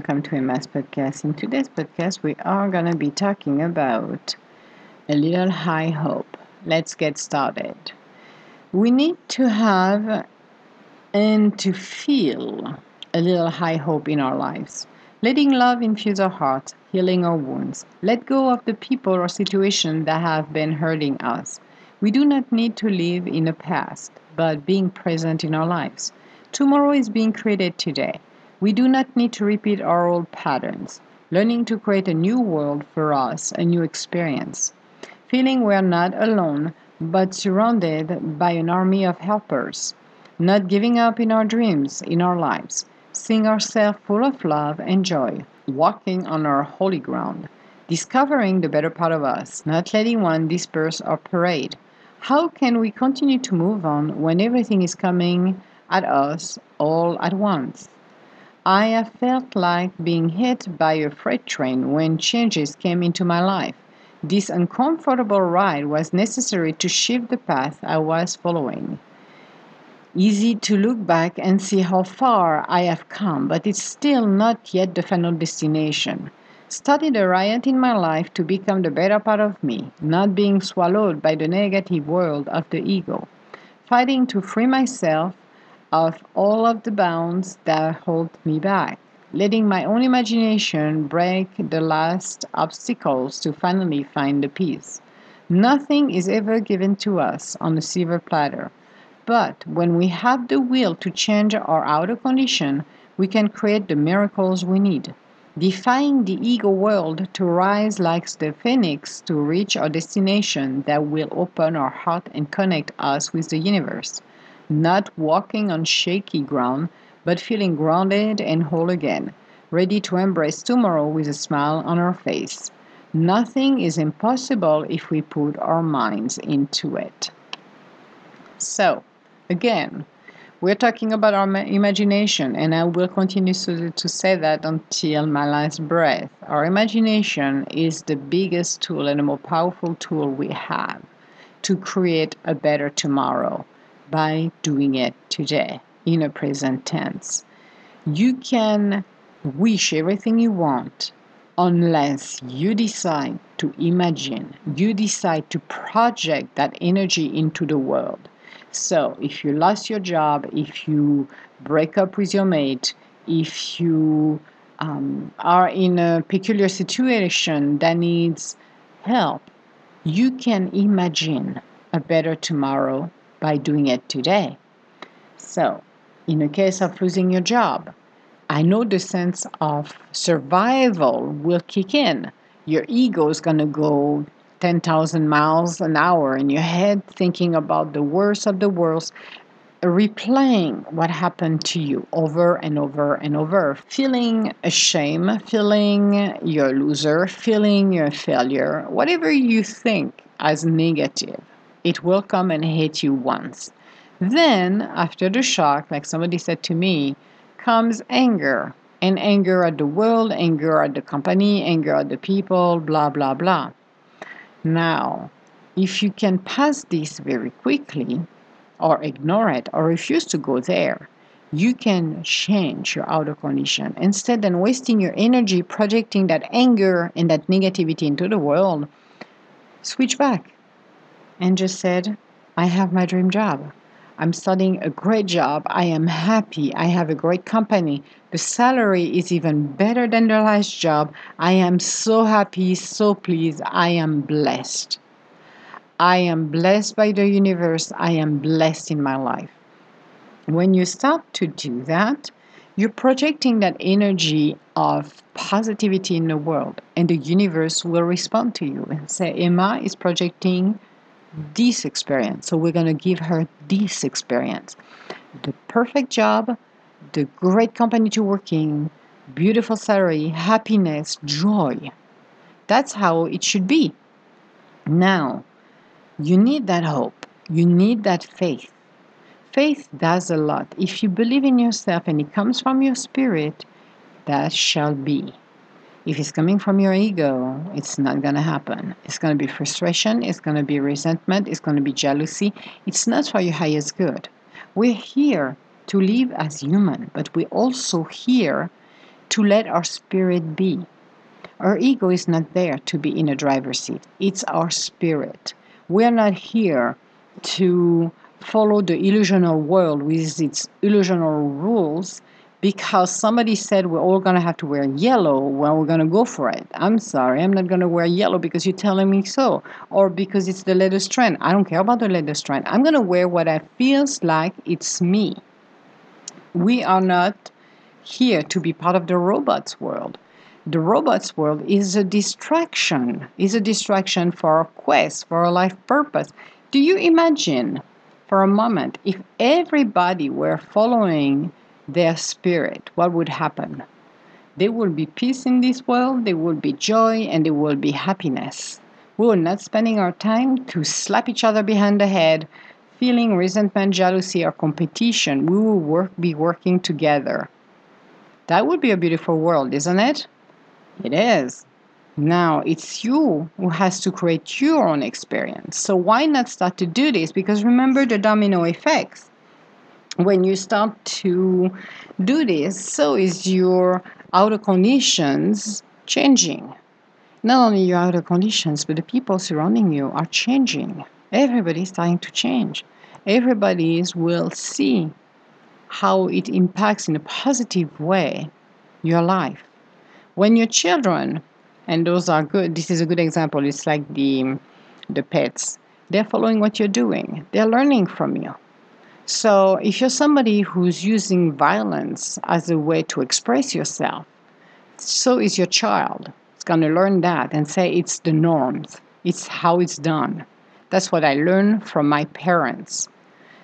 welcome to Emma's podcast. In today's podcast, we are going to be talking about a little high hope. Let's get started. We need to have and to feel a little high hope in our lives. Letting love infuse our hearts, healing our wounds. Let go of the people or situations that have been hurting us. We do not need to live in the past, but being present in our lives. Tomorrow is being created today. We do not need to repeat our old patterns. Learning to create a new world for us, a new experience. Feeling we are not alone, but surrounded by an army of helpers. Not giving up in our dreams, in our lives. Seeing ourselves full of love and joy. Walking on our holy ground. Discovering the better part of us, not letting one disperse our parade. How can we continue to move on when everything is coming at us all at once? I have felt like being hit by a freight train when changes came into my life. This uncomfortable ride was necessary to shift the path I was following. Easy to look back and see how far I have come, but it's still not yet the final destination. Started a riot in my life to become the better part of me, not being swallowed by the negative world of the ego. Fighting to free myself of all of the bounds that hold me back, letting my own imagination break the last obstacles to finally find the peace. Nothing is ever given to us on a silver platter, but when we have the will to change our outer condition, we can create the miracles we need. Defying the ego world to rise like the phoenix to reach our destination that will open our heart and connect us with the universe not walking on shaky ground, but feeling grounded and whole again, ready to embrace tomorrow with a smile on our face. Nothing is impossible if we put our minds into it. So, again, we're talking about our imagination, and I will continue to, to say that until my last breath. Our imagination is the biggest tool and the more powerful tool we have to create a better tomorrow by doing it today in a present tense. You can wish everything you want unless you decide to imagine, you decide to project that energy into the world. So, if you lost your job, if you break up with your mate, if you um, are in a peculiar situation that needs help, you can imagine a better tomorrow by doing it today. So, in the case of losing your job, I know the sense of survival will kick in. Your ego is going to go 10,000 miles an hour in your head, thinking about the worst of the worst, replaying what happened to you over and over and over, feeling ashamed, feeling you're a loser, feeling you're a failure, whatever you think as negative it will come and hit you once. Then, after the shock, like somebody said to me, comes anger. And anger at the world, anger at the company, anger at the people, blah, blah, blah. Now, if you can pass this very quickly, or ignore it, or refuse to go there, you can change your outer condition. Instead than wasting your energy projecting that anger and that negativity into the world, switch back and just said, I have my dream job. I'm studying a great job. I am happy. I have a great company. The salary is even better than the last job. I am so happy, so pleased. I am blessed. I am blessed by the universe. I am blessed in my life. When you start to do that, you're projecting that energy of positivity in the world, and the universe will respond to you and say, Emma is projecting this experience. So we're going to give her this experience. The perfect job, the great company to work in, beautiful salary, happiness, joy. That's how it should be. Now, you need that hope. You need that faith. Faith does a lot. If you believe in yourself and it comes from your spirit, that shall be. If it's coming from your ego, it's not going to happen. It's going to be frustration, it's going to be resentment, it's going to be jealousy. It's not for your highest good. We're here to live as human, but we're also here to let our spirit be. Our ego is not there to be in a driver's seat, it's our spirit. We are not here to follow the illusional world with its illusional rules because somebody said we're all going to have to wear yellow well we're going to go for it. I'm sorry i'm not going to wear yellow because you're telling me so or because it's the latest trend i don't care about the latest trend i'm going to wear what i feels like it's me. We are not here to be part of the robots world. The robots world is a distraction is a distraction for our quest for our life purpose. Do you imagine for a moment if everybody were following their spirit, what would happen? There will be peace in this world, there will be joy, and there will be happiness. We will not spending our time to slap each other behind the head, feeling resentment, jealousy, or competition. We will work, be working together. That would be a beautiful world, isn't it? It is. Now it's you who has to create your own experience. So why not start to do this? Because remember the domino effects when you start to do this, so is your outer conditions changing. Not only your outer conditions, but the people surrounding you are changing. Everybody is starting to change. Everybody will see how it impacts in a positive way your life. When your children, and those are good, this is a good example, it's like the, the pets, they're following what you're doing, they're learning from you so, if you're somebody who's using violence as a way to express yourself, so is your child. It's going to learn that and say it's the norms, it's how it's done. That's what I learned from my parents.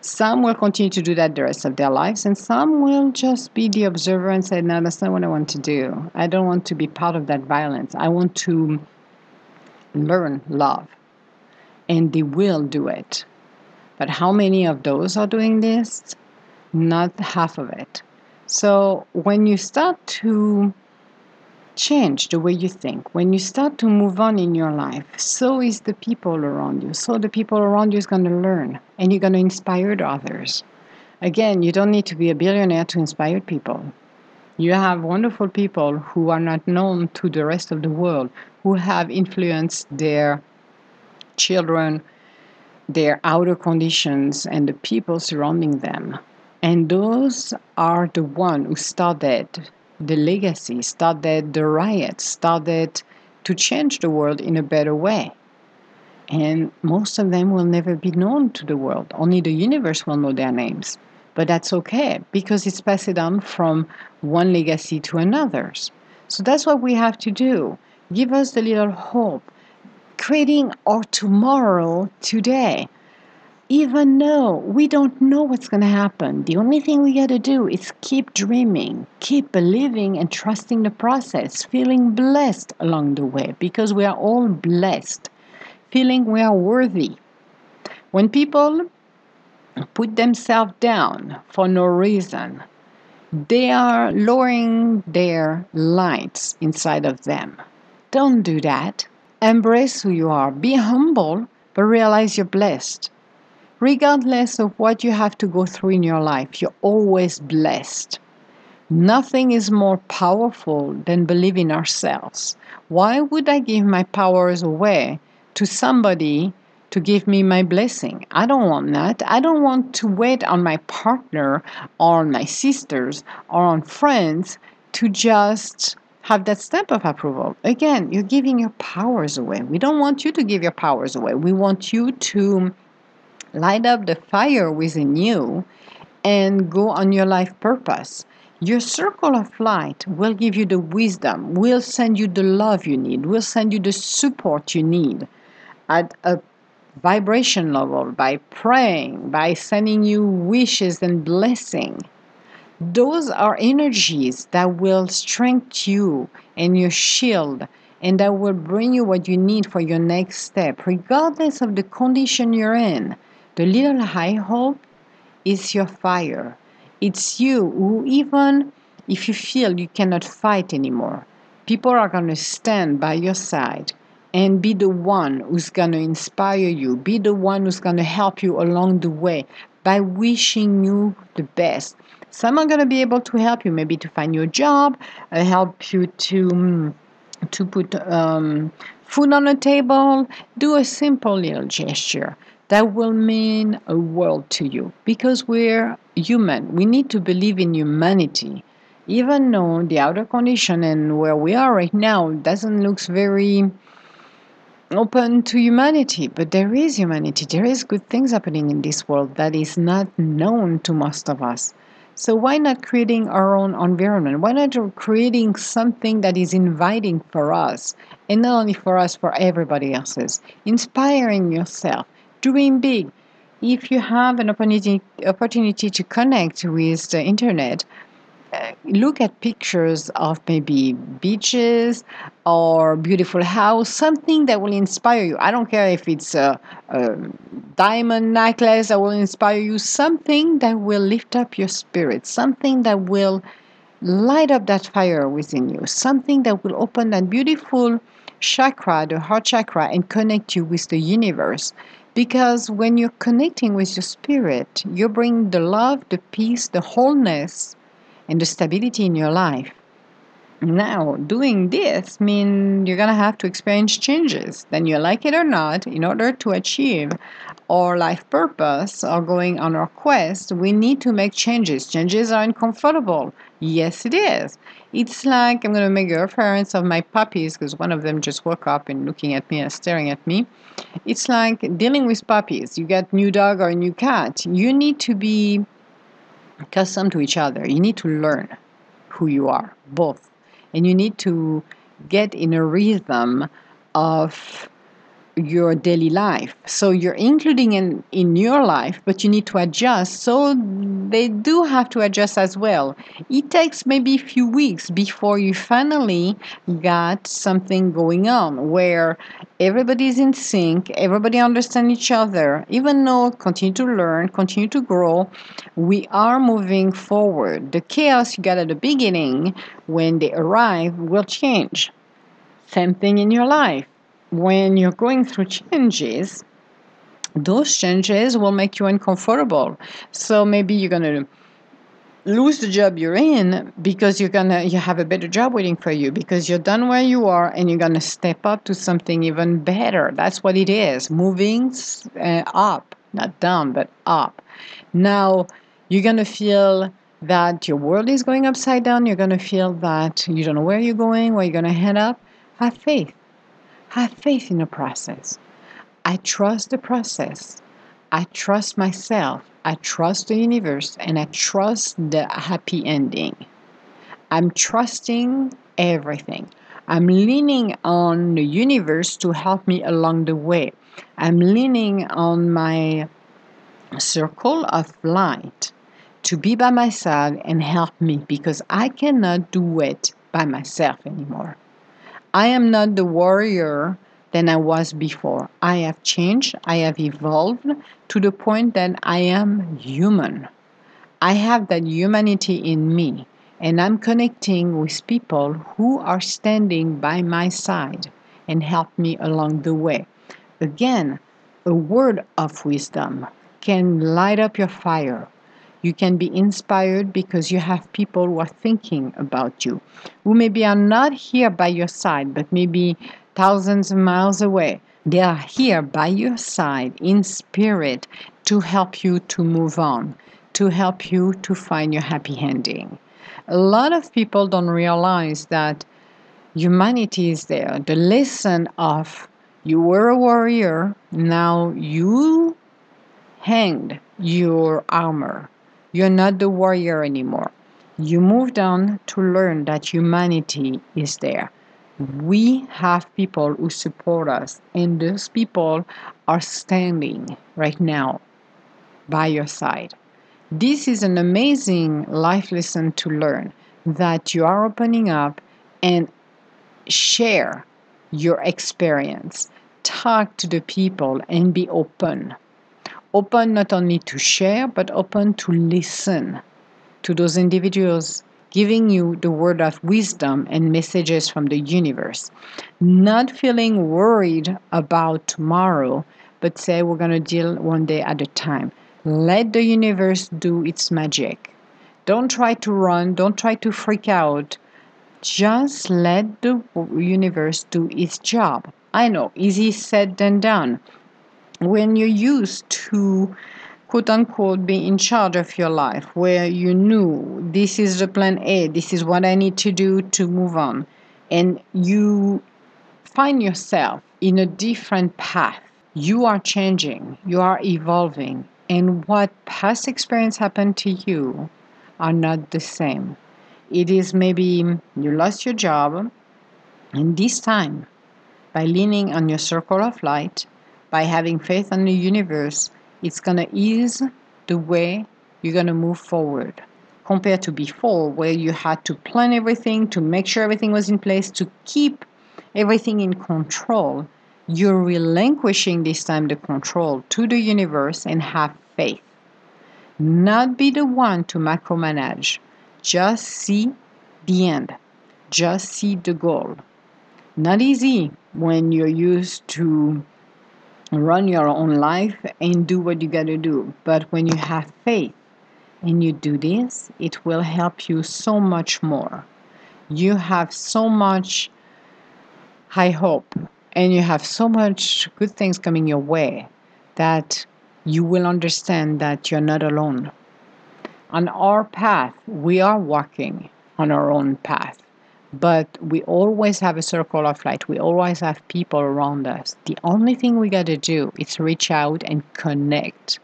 Some will continue to do that the rest of their lives, and some will just be the observer and say, No, that's not what I want to do. I don't want to be part of that violence. I want to learn love. And they will do it. But how many of those are doing this? Not half of it. So when you start to change the way you think, when you start to move on in your life, so is the people around you. So the people around you is going to learn and you're going to inspire others. Again, you don't need to be a billionaire to inspire people. You have wonderful people who are not known to the rest of the world, who have influenced their children, their outer conditions and the people surrounding them. And those are the one who started the legacy, started the riots, started to change the world in a better way. And most of them will never be known to the world. Only the universe will know their names. But that's okay because it's passed on from one legacy to another's. So that's what we have to do. Give us the little hope creating our tomorrow today. Even though we don't know what's going to happen, the only thing we got to do is keep dreaming, keep believing, and trusting the process, feeling blessed along the way because we are all blessed, feeling we are worthy. When people put themselves down for no reason, they are lowering their lights inside of them. Don't do that. Embrace who you are. Be humble, but realize you're blessed. Regardless of what you have to go through in your life, you're always blessed. Nothing is more powerful than believing ourselves. Why would I give my powers away to somebody to give me my blessing? I don't want that. I don't want to wait on my partner or on my sisters or on friends to just have that stamp of approval. Again, you're giving your powers away. We don't want you to give your powers away. We want you to light up the fire within you and go on your life purpose. Your circle of light will give you the wisdom, will send you the love you need, will send you the support you need at a vibration level by praying, by sending you wishes and blessing. Those are energies that will strengthen you and your shield and that will bring you what you need for your next step, regardless of the condition you're in. The little high hope is your fire. It's you who, even if you feel you cannot fight anymore, people are going to stand by your side and be the one who's going to inspire you, be the one who's going to help you along the way, by wishing you the best. Some are going to be able to help you, maybe to find your job, uh, help you to. Um, to put um, food on the table, do a simple little gesture that will mean a world to you because we're human. We need to believe in humanity. Even though the outer condition and where we are right now doesn't look very open to humanity, but there is humanity. There is good things happening in this world that is not known to most of us. So why not creating our own environment? Why not creating something that is inviting for us, and not only for us, for everybody else's? Inspiring yourself, dream big. If you have an opportunity opportunity to connect with the internet, look at pictures of maybe beaches or beautiful house, something that will inspire you. I don't care if it's a, a diamond necklace that will inspire you, something that will lift up your spirit, something that will light up that fire within you, something that will open that beautiful chakra, the heart chakra, and connect you with the universe. Because when you're connecting with your spirit, you bring the love, the peace, the wholeness and the stability in your life. Now, doing this means you're going to have to experience changes, then you like it or not, in order to achieve our life purpose or going on our quest, we need to make changes. Changes are uncomfortable. Yes, it is. It's like I'm going to make a reference of my puppies because one of them just woke up and looking at me and staring at me. It's like dealing with puppies. You get new dog or new cat. You need to be accustomed to each other. You need to learn who you are, both. And you need to get in a rhythm of your daily life. So you're including in in your life, but you need to adjust. So they do have to adjust as well. It takes maybe a few weeks before you finally got something going on where everybody's in sync, everybody understands each other. Even though continue to learn, continue to grow, we are moving forward. The chaos you got at the beginning when they arrive will change. Same thing in your life when you're going through changes, those changes will make you uncomfortable. So maybe you're going to lose the job you're in because you're gonna you have a better job waiting for you because you're done where you are and you're gonna step up to something even better. That's what it is moving uh, up not down but up. Now you're gonna feel that your world is going upside down. You're gonna feel that you don't know where you're going where you're gonna head up. Have faith have faith in the process. I trust the process. I trust myself. I trust the universe and I trust the happy ending. I'm trusting everything. I'm leaning on the universe to help me along the way. I'm leaning on my circle of light to be by my side and help me because I cannot do it by myself anymore. I am not the warrior than I was before. I have changed, I have evolved to the point that I am human. I have that humanity in me, and I'm connecting with people who are standing by my side and help me along the way. Again, a word of wisdom can light up your fire, you can be inspired because you have people who are thinking about you, who maybe are not here by your side, but maybe thousands of miles away. They are here by your side in spirit to help you to move on, to help you to find your happy ending. A lot of people don't realize that humanity is there. The lesson of you were a warrior, now you hanged your armor you're not the warrior anymore. You moved on to learn that humanity is there. We have people who support us, and those people are standing right now by your side. This is an amazing life lesson to learn that you are opening up and share your experience. Talk to the people and be open open not only to share, but open to listen to those individuals giving you the word of wisdom and messages from the universe. Not feeling worried about tomorrow, but say we're going to deal one day at a time. Let the universe do its magic. Don't try to run, don't try to freak out. Just let the universe do its job. I know, easy said than done. When you're used to quote unquote be in charge of your life, where you knew this is the plan A, this is what I need to do to move on, and you find yourself in a different path, you are changing, you are evolving, and what past experience happened to you are not the same. It is maybe you lost your job, and this time, by leaning on your circle of light, by having faith in the universe, it's going to ease the way you're going to move forward compared to before, where you had to plan everything to make sure everything was in place to keep everything in control. You're relinquishing this time the control to the universe and have faith. Not be the one to macromanage. Just see the end. Just see the goal. Not easy when you're used to run your own life and do what you got to do. But when you have faith and you do this, it will help you so much more. You have so much high hope and you have so much good things coming your way that you will understand that you're not alone. On our path, we are walking on our own path but we always have a circle of light. We always have people around us. The only thing we got to do is reach out and connect.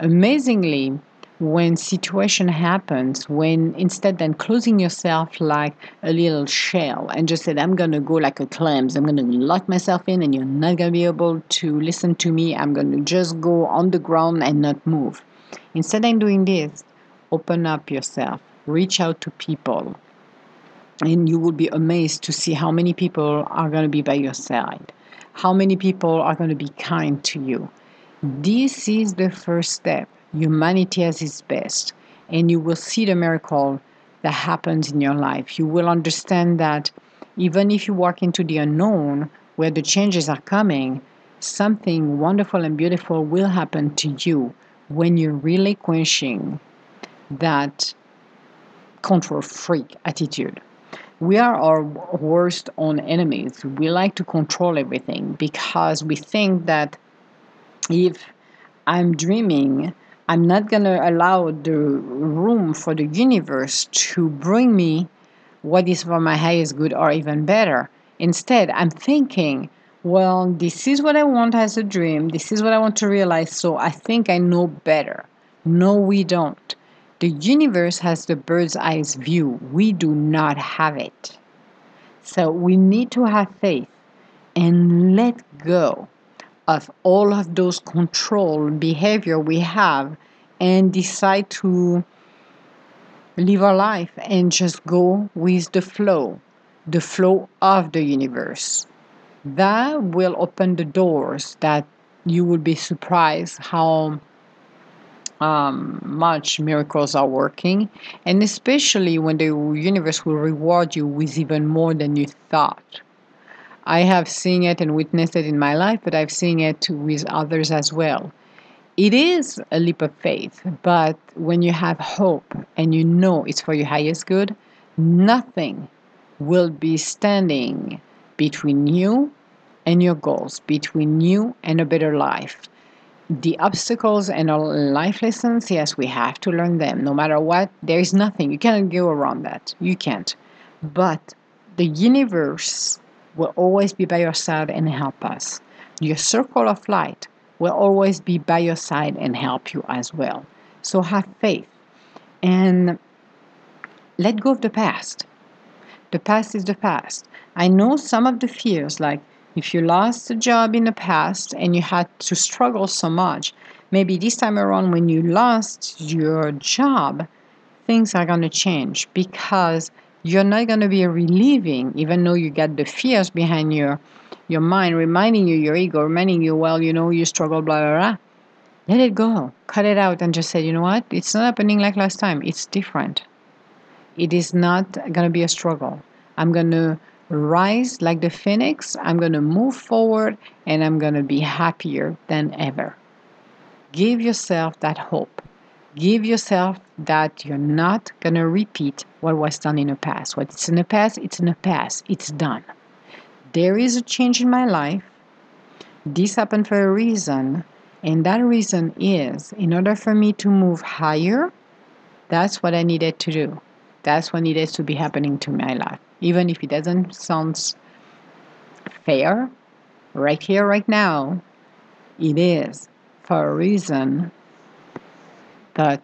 Amazingly, when situation happens, when instead than closing yourself like a little shell and just said, I'm gonna go like a clams, I'm gonna lock myself in and you're not gonna be able to listen to me, I'm gonna just go on the ground and not move. Instead of doing this, open up yourself, reach out to people, and you will be amazed to see how many people are going to be by your side, how many people are going to be kind to you. This is the first step. Humanity at its best, and you will see the miracle that happens in your life. You will understand that even if you walk into the unknown, where the changes are coming, something wonderful and beautiful will happen to you when you're relinquishing that control freak attitude we are our worst own enemies. We like to control everything because we think that if I'm dreaming, I'm not going to allow the room for the universe to bring me what is for my highest good or even better. Instead, I'm thinking, well, this is what I want as a dream. This is what I want to realize. So I think I know better. No, we don't. The universe has the bird's eye view. We do not have it. So we need to have faith and let go of all of those control behavior we have and decide to live our life and just go with the flow, the flow of the universe. That will open the doors that you will be surprised how um, much miracles are working, and especially when the universe will reward you with even more than you thought. I have seen it and witnessed it in my life, but I've seen it with others as well. It is a leap of faith, but when you have hope and you know it's for your highest good, nothing will be standing between you and your goals, between you and a better life the obstacles and our life lessons, yes, we have to learn them. No matter what, there is nothing. You cannot go around that. You can't. But the universe will always be by your side and help us. Your circle of light will always be by your side and help you as well. So have faith and let go of the past. The past is the past. I know some of the fears, like if you lost a job in the past and you had to struggle so much, maybe this time around when you lost your job, things are going to change because you're not going to be relieving, even though you get the fears behind your your mind, reminding you, your ego, reminding you, well, you know, you struggle, blah, blah, blah. Let it go. Cut it out and just say, you know what? It's not happening like last time. It's different. It is not going to be a struggle. I'm going to rise like the phoenix. I'm going to move forward and I'm going to be happier than ever. Give yourself that hope. Give yourself that you're not going to repeat what was done in the past. What's in the past, it's in the past. It's done. There is a change in my life. This happened for a reason. And that reason is in order for me to move higher, that's what I needed to do. That's what needed to be happening to my life. Even if it doesn't sound fair, right here, right now, it is for a reason that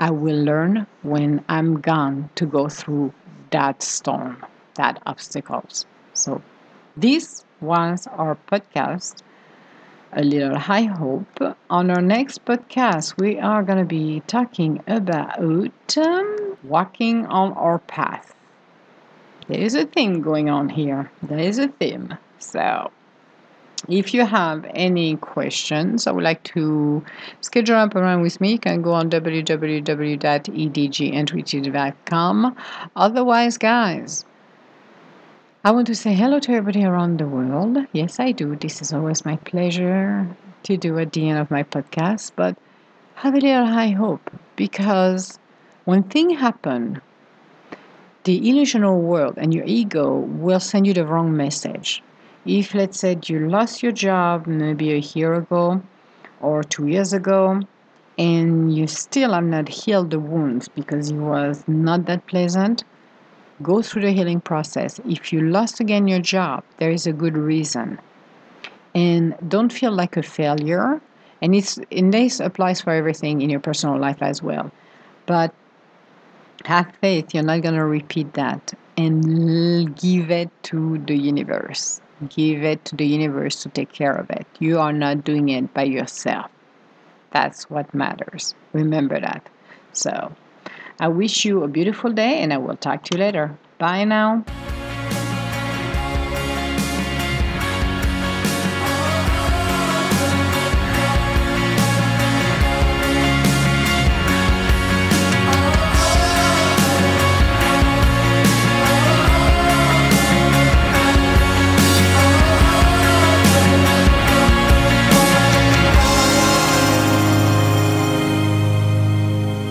I will learn when I'm gone to go through that storm, that obstacles. So this was our podcast a little high hope. On our next podcast, we are going to be talking about um, walking on our path. There is a theme going on here. There is a theme. So, if you have any questions, I would like to schedule up around with me. You can go on www.edgintuitive.com. Otherwise, guys, I want to say hello to everybody around the world. Yes, I do. This is always my pleasure to do at the end of my podcast, but have a little high hope because when things happen, the illusional world and your ego will send you the wrong message. If, let's say, you lost your job maybe a year ago or two years ago, and you still have not healed the wounds because it was not that pleasant, Go through the healing process. If you lost again your job, there is a good reason. And don't feel like a failure. And it's and this applies for everything in your personal life as well. But have faith, you're not gonna repeat that. And give it to the universe. Give it to the universe to take care of it. You are not doing it by yourself. That's what matters. Remember that. So I wish you a beautiful day and I will talk to you later. Bye now.